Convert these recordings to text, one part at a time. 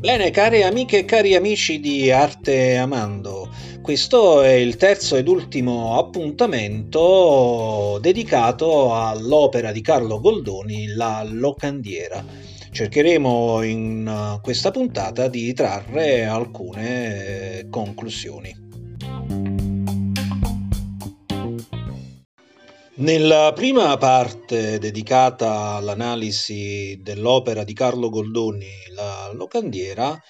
Bene, care amiche e cari amici di Arte Amando, questo è il terzo ed ultimo appuntamento dedicato all'opera di Carlo Goldoni, La Locandiera. Cercheremo in questa puntata di trarre alcune conclusioni. Nella prima parte dedicata all'analisi dell'opera di Carlo Goldoni, La locandiera,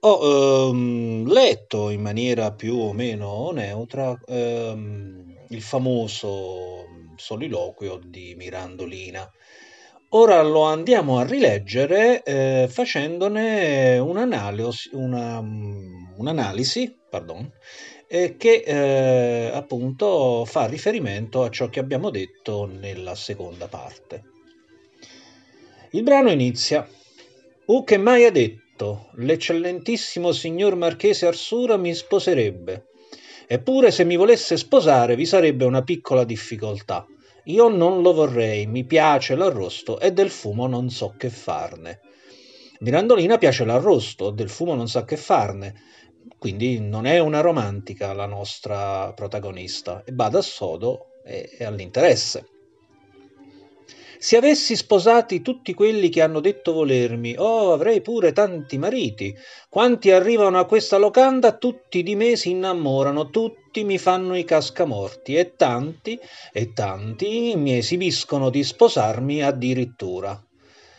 ho ehm, letto in maniera più o meno neutra ehm, il famoso soliloquio di Mirandolina. Ora lo andiamo a rileggere eh, facendone un'analisi, una, un'analisi pardon, eh, che eh, appunto fa riferimento a ciò che abbiamo detto nella seconda parte. Il brano inizia. U che mai ha detto, l'eccellentissimo signor Marchese Arsura mi sposerebbe. Eppure se mi volesse sposare vi sarebbe una piccola difficoltà. Io non lo vorrei, mi piace l'arrosto e del fumo non so che farne. Mirandolina piace l'arrosto, del fumo non sa che farne, quindi non è una romantica la nostra protagonista e bada sodo e all'interesse. Se avessi sposati tutti quelli che hanno detto volermi, oh, avrei pure tanti mariti. Quanti arrivano a questa locanda, tutti di me si innamorano, tutti mi fanno i cascamorti, e tanti, e tanti mi esibiscono di sposarmi addirittura.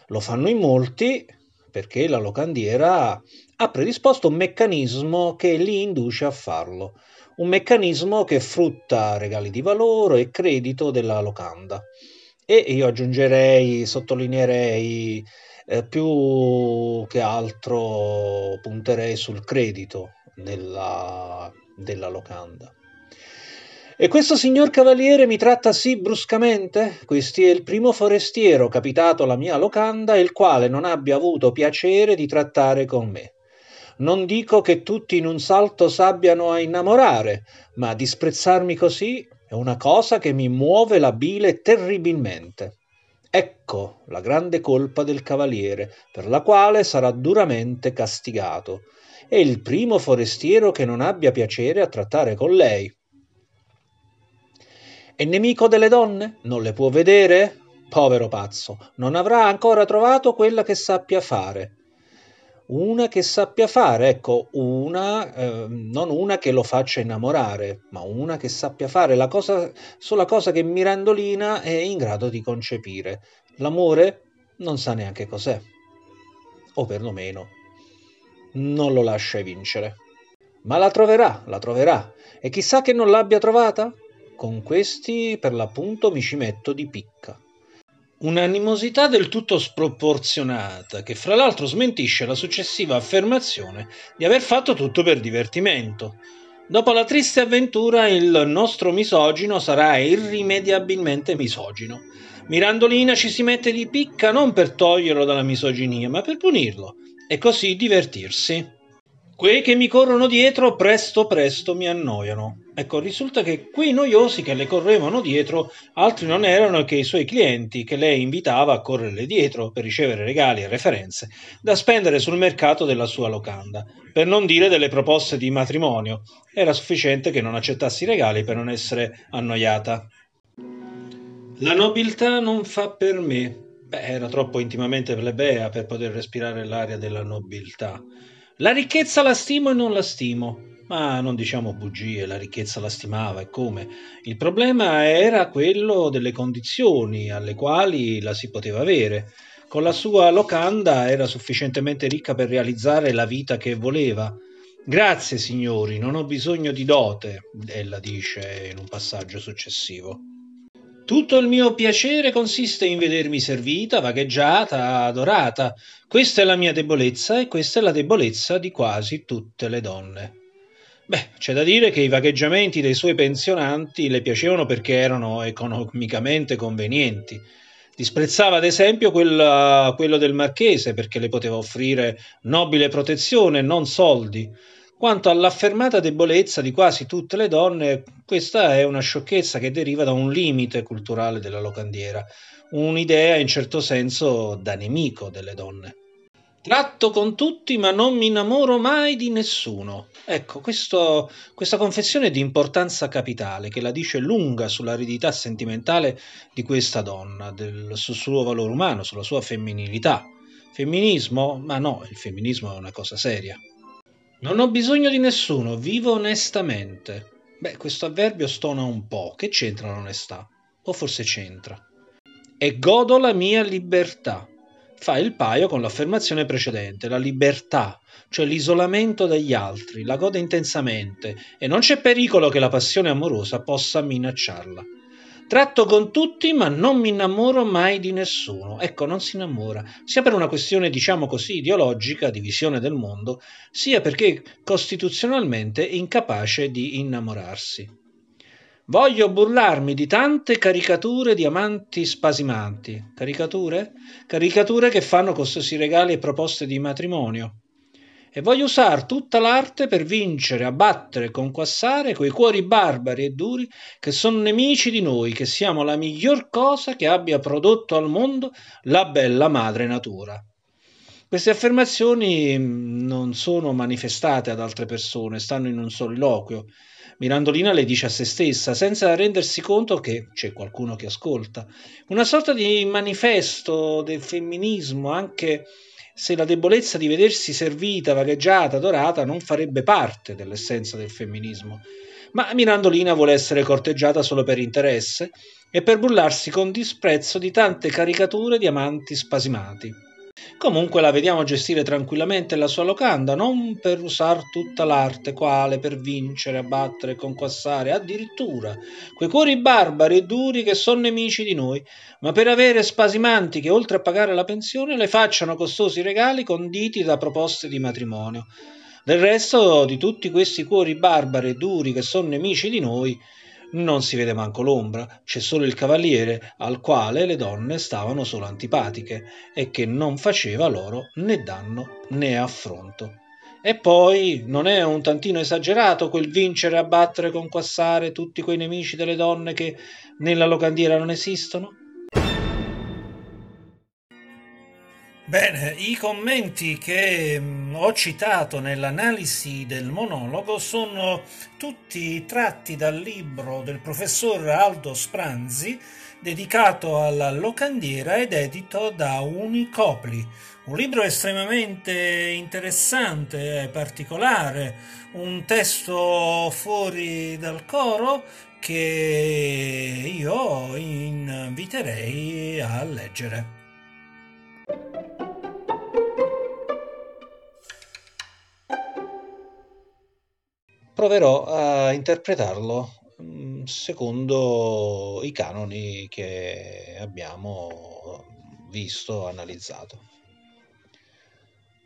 Lo fanno in molti, perché la locandiera ha predisposto un meccanismo che li induce a farlo, un meccanismo che frutta regali di valore e credito della locanda. E io aggiungerei, sottolineerei eh, più che altro punterei sul credito della, della locanda. E questo signor cavaliere mi tratta sì bruscamente? Questi è il primo forestiero capitato alla mia locanda, il quale non abbia avuto piacere di trattare con me. Non dico che tutti in un salto s'abbiano a innamorare, ma disprezzarmi così è una cosa che mi muove la bile terribilmente. Ecco la grande colpa del cavaliere, per la quale sarà duramente castigato. È il primo forestiero che non abbia piacere a trattare con lei. È nemico delle donne? Non le può vedere? Povero pazzo, non avrà ancora trovato quella che sappia fare. Una che sappia fare, ecco, una, eh, non una che lo faccia innamorare, ma una che sappia fare la cosa, sola cosa che Mirandolina è in grado di concepire. L'amore non sa neanche cos'è, o perlomeno non lo lascia vincere. Ma la troverà, la troverà, e chissà che non l'abbia trovata? Con questi per l'appunto mi ci metto di picca. Un'animosità del tutto sproporzionata, che fra l'altro smentisce la successiva affermazione di aver fatto tutto per divertimento. Dopo la triste avventura il nostro misogino sarà irrimediabilmente misogino. Mirandolina ci si mette di picca non per toglierlo dalla misoginia, ma per punirlo e così divertirsi. Quei che mi corrono dietro presto presto mi annoiano. Ecco, risulta che quei noiosi che le correvano dietro altri non erano che i suoi clienti che lei invitava a correre dietro per ricevere regali e referenze da spendere sul mercato della sua locanda, per non dire delle proposte di matrimonio. Era sufficiente che non accettassi i regali per non essere annoiata. La nobiltà non fa per me. Beh, era troppo intimamente plebea per poter respirare l'aria della nobiltà. La ricchezza la stimo e non la stimo. Ma non diciamo bugie, la ricchezza la stimava e come. Il problema era quello delle condizioni alle quali la si poteva avere. Con la sua locanda era sufficientemente ricca per realizzare la vita che voleva. Grazie, signori, non ho bisogno di dote, ella dice in un passaggio successivo. Tutto il mio piacere consiste in vedermi servita, vagheggiata, adorata. Questa è la mia debolezza e questa è la debolezza di quasi tutte le donne. Beh, c'è da dire che i vagheggiamenti dei suoi pensionanti le piacevano perché erano economicamente convenienti. Disprezzava ad esempio quella, quello del marchese perché le poteva offrire nobile protezione, non soldi. Quanto all'affermata debolezza di quasi tutte le donne, questa è una sciocchezza che deriva da un limite culturale della locandiera, un'idea in certo senso da nemico delle donne. Tratto con tutti, ma non mi innamoro mai di nessuno. Ecco, questo, questa confessione è di importanza capitale, che la dice lunga sull'aridità sentimentale di questa donna, del, sul suo valore umano, sulla sua femminilità. Femminismo? Ma no, il femminismo è una cosa seria. Non ho bisogno di nessuno, vivo onestamente. Beh, questo avverbio stona un po'. Che c'entra l'onestà? O forse c'entra. E godo la mia libertà. Fa il paio con l'affermazione precedente, la libertà, cioè l'isolamento dagli altri, la gode intensamente e non c'è pericolo che la passione amorosa possa minacciarla. Tratto con tutti, ma non mi innamoro mai di nessuno. Ecco, non si innamora, sia per una questione, diciamo così, ideologica, di visione del mondo, sia perché costituzionalmente è incapace di innamorarsi. Voglio burlarmi di tante caricature di amanti spasimanti. Caricature? Caricature che fanno costosi regali e proposte di matrimonio e voglio usare tutta l'arte per vincere, abbattere conquassare quei cuori barbari e duri che sono nemici di noi, che siamo la miglior cosa che abbia prodotto al mondo la bella madre natura. Queste affermazioni mm, non sono manifestate ad altre persone, stanno in un soliloquio. Mirandolina le dice a se stessa, senza rendersi conto che c'è qualcuno che ascolta. Una sorta di manifesto del femminismo, anche se la debolezza di vedersi servita, vagheggiata, adorata non farebbe parte dell'essenza del femminismo. Ma Mirandolina vuole essere corteggiata solo per interesse e per bullarsi con disprezzo di tante caricature di amanti spasimati. Comunque la vediamo gestire tranquillamente la sua locanda, non per usare tutta l'arte, quale per vincere, abbattere, conquassare, addirittura quei cuori barbari e duri che sono nemici di noi, ma per avere spasimanti che oltre a pagare la pensione le facciano costosi regali conditi da proposte di matrimonio. Del resto di tutti questi cuori barbari e duri che sono nemici di noi, non si vede manco l'ombra, c'è solo il cavaliere al quale le donne stavano solo antipatiche e che non faceva loro né danno né affronto. E poi non è un tantino esagerato quel vincere, abbattere, conquassare tutti quei nemici delle donne che nella locandiera non esistono? Bene, i commenti che mm, ho citato nell'analisi del monologo sono tutti tratti dal libro del professor Aldo Spranzi dedicato alla locandiera ed edito da Unicopli. Un libro estremamente interessante e particolare, un testo fuori dal coro che io inviterei a leggere. Proverò a interpretarlo mm, secondo i canoni che abbiamo visto, analizzato.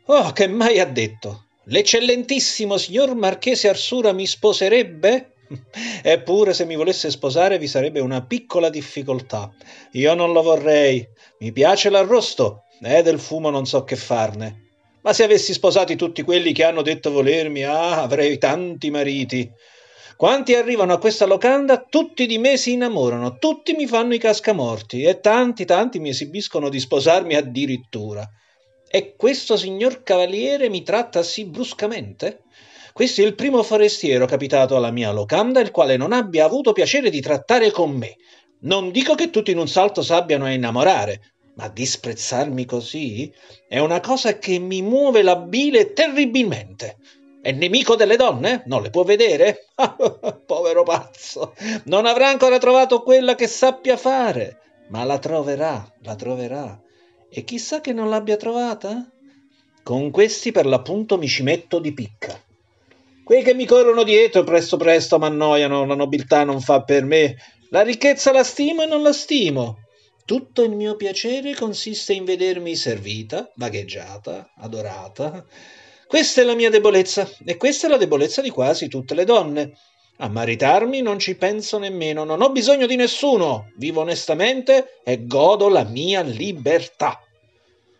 Oh, che mai ha detto? L'eccellentissimo signor Marchese Arsura mi sposerebbe? Eppure se mi volesse sposare vi sarebbe una piccola difficoltà. Io non lo vorrei. Mi piace l'arrosto e del fumo non so che farne. Ma se avessi sposati tutti quelli che hanno detto volermi, ah, avrei tanti mariti. Quanti arrivano a questa locanda, tutti di me si innamorano, tutti mi fanno i cascamorti e tanti, tanti mi esibiscono di sposarmi addirittura. E questo signor cavaliere mi tratta sì bruscamente? Questo è il primo forestiero capitato alla mia locanda, il quale non abbia avuto piacere di trattare con me. Non dico che tutti in un salto s'abbiano a innamorare, ma disprezzarmi così è una cosa che mi muove la bile terribilmente. È nemico delle donne? Non le può vedere? Povero pazzo, non avrà ancora trovato quella che sappia fare, ma la troverà, la troverà. E chissà che non l'abbia trovata? Con questi per l'appunto mi ci metto di picca. Quei che mi corrono dietro presto presto m'annoiano, la nobiltà non fa per me, la ricchezza la stimo e non la stimo. Tutto il mio piacere consiste in vedermi servita, vagheggiata, adorata. Questa è la mia debolezza e questa è la debolezza di quasi tutte le donne. A maritarmi non ci penso nemmeno, non ho bisogno di nessuno, vivo onestamente e godo la mia libertà.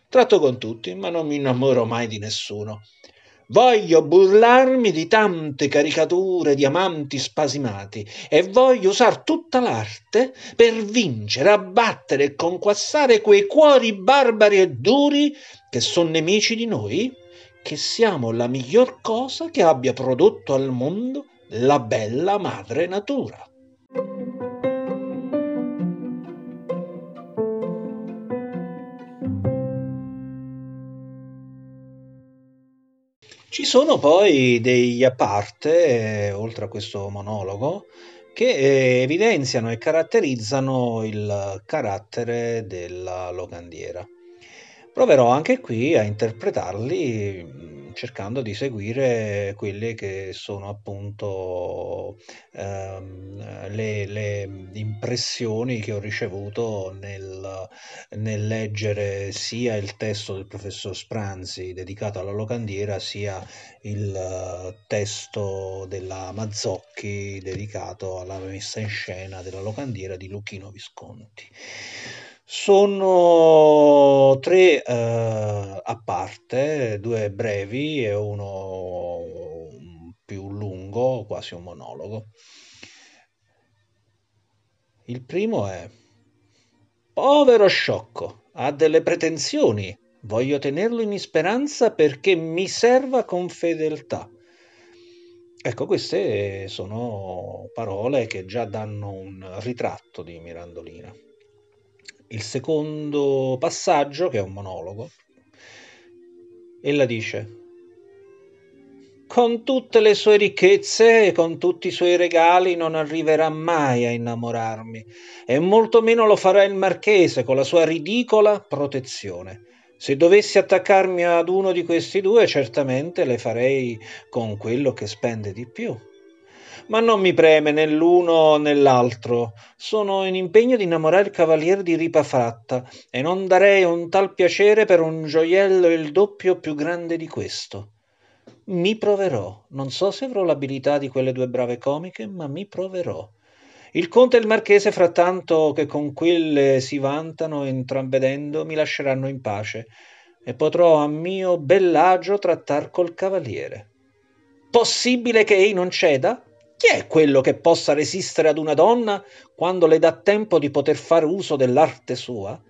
Tratto con tutti, ma non mi innamoro mai di nessuno. Voglio burlarmi di tante caricature di amanti spasimati e voglio usare tutta l'arte per vincere, abbattere e conquassare quei cuori barbari e duri che sono nemici di noi, che siamo la miglior cosa che abbia prodotto al mondo la bella madre natura. Ci sono poi degli a parte, eh, oltre a questo monologo, che eh, evidenziano e caratterizzano il carattere della locandiera. Proverò anche qui a interpretarli cercando di seguire quelle che sono appunto ehm, le, le, impressioni che ho ricevuto nel, nel, leggere sia il testo del professor Spranzi dedicato alla locandiera, sia il testo della Mazzocchi dedicato alla messa in scena della locandiera di Lucchino Visconti. Sono tre eh, a parte, due brevi e uno più lungo, quasi un monologo. Il primo è Povero sciocco, ha delle pretensioni. Voglio tenerlo in speranza perché mi serva con fedeltà. Ecco, queste sono parole che già danno un ritratto di Mirandolina il secondo passaggio, che è un monologo, ella dice, con tutte le sue ricchezze e con tutti i suoi regali non arriverà mai a innamorarmi e molto meno lo farà il marchese con la sua ridicola protezione. Se dovessi attaccarmi ad uno di questi due, certamente le farei con quello che spende di più ma non mi preme né l'uno né l'altro. Sono in impegno di innamorare il cavaliere di ripa fratta e non darei un tal piacere per un gioiello il doppio più grande di questo. Mi proverò. Non so se avrò l'abilità di quelle due brave comiche, ma mi proverò. Il conte e il marchese, frattanto che con quelle si vantano intramvedendo, mi lasceranno in pace e potrò a mio bell'agio trattar col cavaliere. Possibile che ei non ceda? Chi è quello che possa resistere ad una donna quando le dà tempo di poter fare uso dell'arte sua?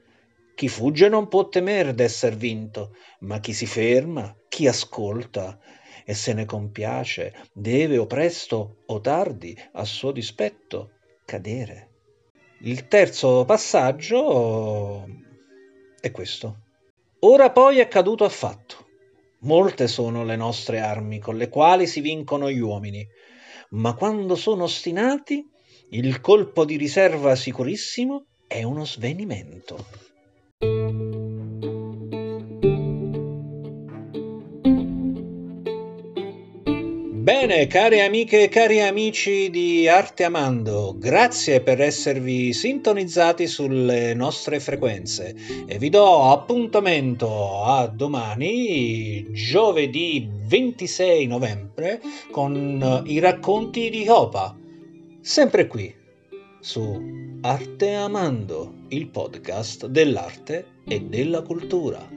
Chi fugge non può temere d'esser vinto, ma chi si ferma, chi ascolta e se ne compiace, deve o presto o tardi, a suo dispetto, cadere. Il terzo passaggio è questo. Ora poi è caduto affatto. Molte sono le nostre armi con le quali si vincono gli uomini ma quando sono ostinati, il colpo di riserva sicurissimo è uno svenimento. Bene, care amiche e cari amici di Arte Amando, grazie per esservi sintonizzati sulle nostre frequenze e vi do appuntamento a domani, giovedì 26 novembre, con i racconti di Hopa, sempre qui su Arte Amando, il podcast dell'arte e della cultura.